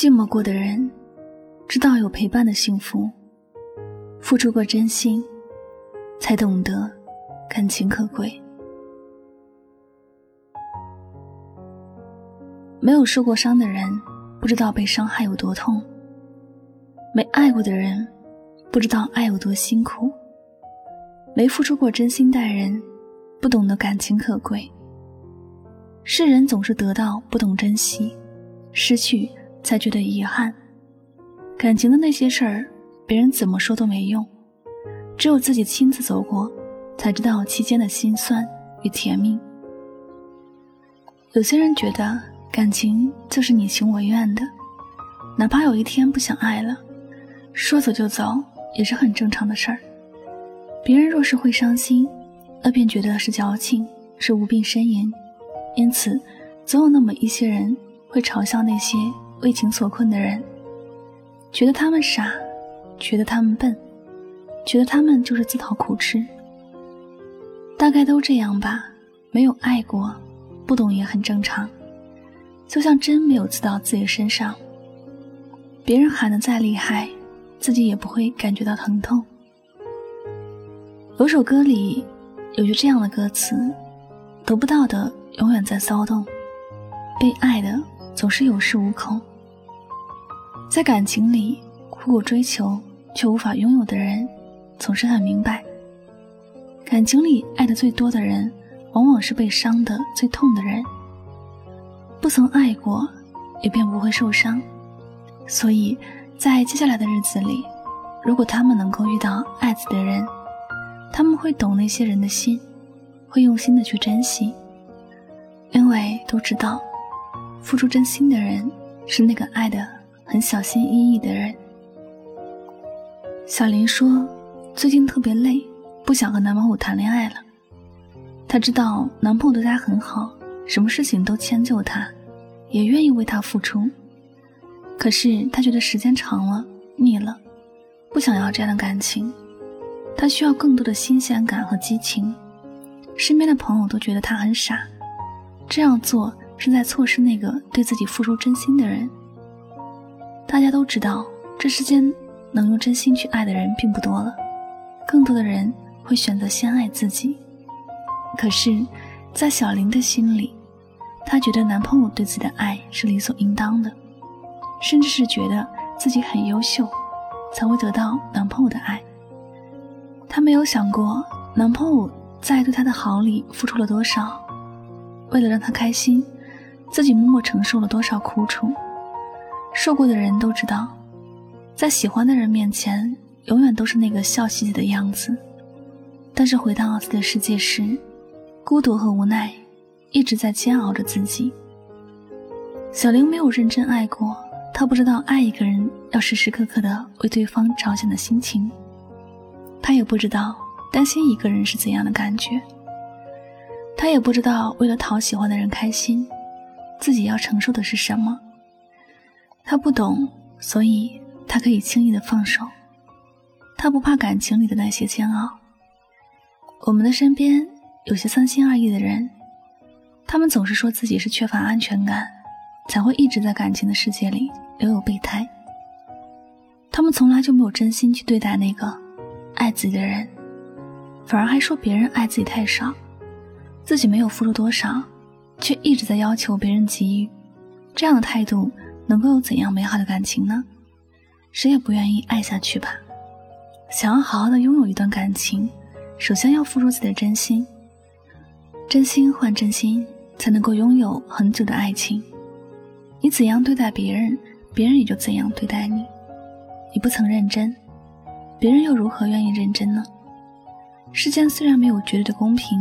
寂寞过的人，知道有陪伴的幸福；付出过真心，才懂得感情可贵。没有受过伤的人，不知道被伤害有多痛；没爱过的人，不知道爱有多辛苦；没付出过真心待人，不懂得感情可贵。世人总是得到不懂珍惜，失去。才觉得遗憾。感情的那些事儿，别人怎么说都没用，只有自己亲自走过，才知道其间的辛酸与甜蜜。有些人觉得感情就是你情我愿的，哪怕有一天不想爱了，说走就走也是很正常的事儿。别人若是会伤心，那便觉得是矫情，是无病呻吟。因此，总有那么一些人会嘲笑那些。为情所困的人，觉得他们傻，觉得他们笨，觉得他们就是自讨苦吃。大概都这样吧。没有爱过，不懂也很正常。就像针没有刺到自己身上，别人喊得再厉害，自己也不会感觉到疼痛。有首歌里有句这样的歌词：得不到的永远在骚动，被爱的总是有恃无恐。在感情里苦苦追求却无法拥有的人，总是很明白。感情里爱的最多的人，往往是被伤的最痛的人。不曾爱过，也便不会受伤。所以，在接下来的日子里，如果他们能够遇到爱自己的人，他们会懂那些人的心，会用心的去珍惜，因为都知道，付出真心的人是那个爱的。很小心翼翼的人。小林说：“最近特别累，不想和男朋友谈恋爱了。她知道男朋友对她很好，什么事情都迁就她，也愿意为她付出。可是她觉得时间长了腻了，不想要这样的感情。她需要更多的新鲜感和激情。身边的朋友都觉得她很傻，这样做是在错失那个对自己付出真心的人。”大家都知道，这世间能用真心去爱的人并不多了，更多的人会选择先爱自己。可是，在小林的心里，她觉得男朋友对自己的爱是理所应当的，甚至是觉得自己很优秀，才会得到男朋友的爱。她没有想过，男朋友在对她的好里付出了多少，为了让她开心，自己默默承受了多少苦楚。受过的人都知道，在喜欢的人面前，永远都是那个笑嘻嘻的样子。但是回到自己的世界时，孤独和无奈一直在煎熬着自己。小玲没有认真爱过，她不知道爱一个人要时时刻刻的为对方着想的心情，她也不知道担心一个人是怎样的感觉，她也不知道为了讨喜欢的人开心，自己要承受的是什么。他不懂，所以他可以轻易的放手。他不怕感情里的那些煎熬。我们的身边有些三心二意的人，他们总是说自己是缺乏安全感，才会一直在感情的世界里留有备胎。他们从来就没有真心去对待那个爱自己的人，反而还说别人爱自己太少，自己没有付出多少，却一直在要求别人给予。这样的态度。能够有怎样美好的感情呢？谁也不愿意爱下去吧。想要好好的拥有一段感情，首先要付出自己的真心。真心换真心，才能够拥有很久的爱情。你怎样对待别人，别人也就怎样对待你。你不曾认真，别人又如何愿意认真呢？世间虽然没有绝对的公平，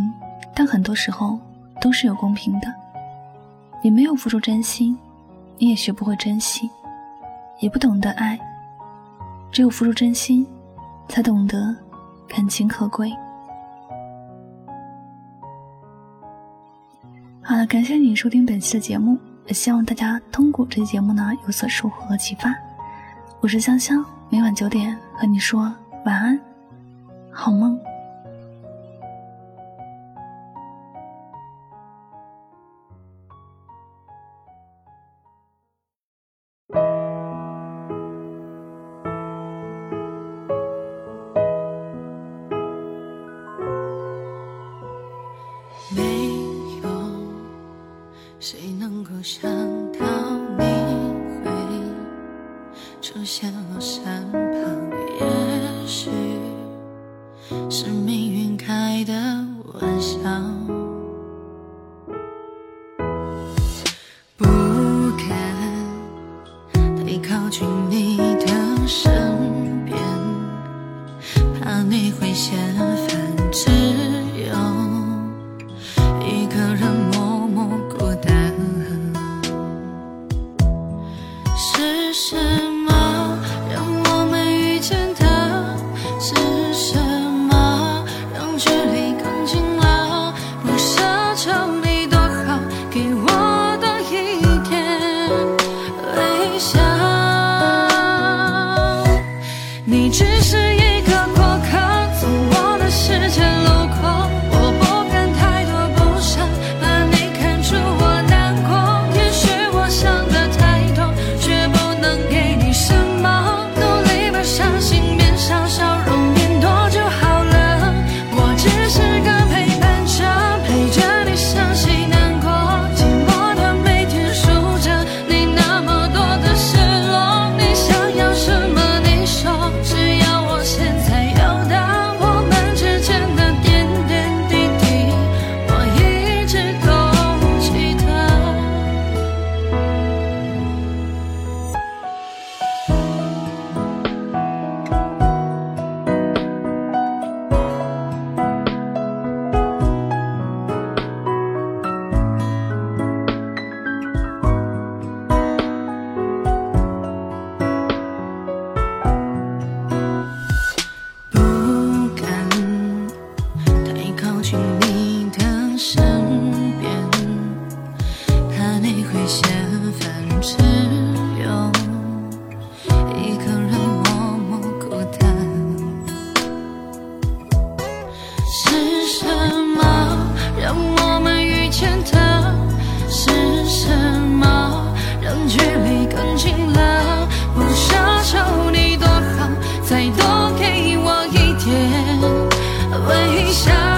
但很多时候都是有公平的。你没有付出真心，你也学不会珍惜，也不懂得爱。只有付出真心，才懂得感情可贵。好了，感谢你收听本期的节目，也希望大家通过这期节目呢有所收获和启发。我是香香，每晚九点和你说晚安，好梦。想到你会出现我身旁？也许是命运开的玩笑，给我一点微笑。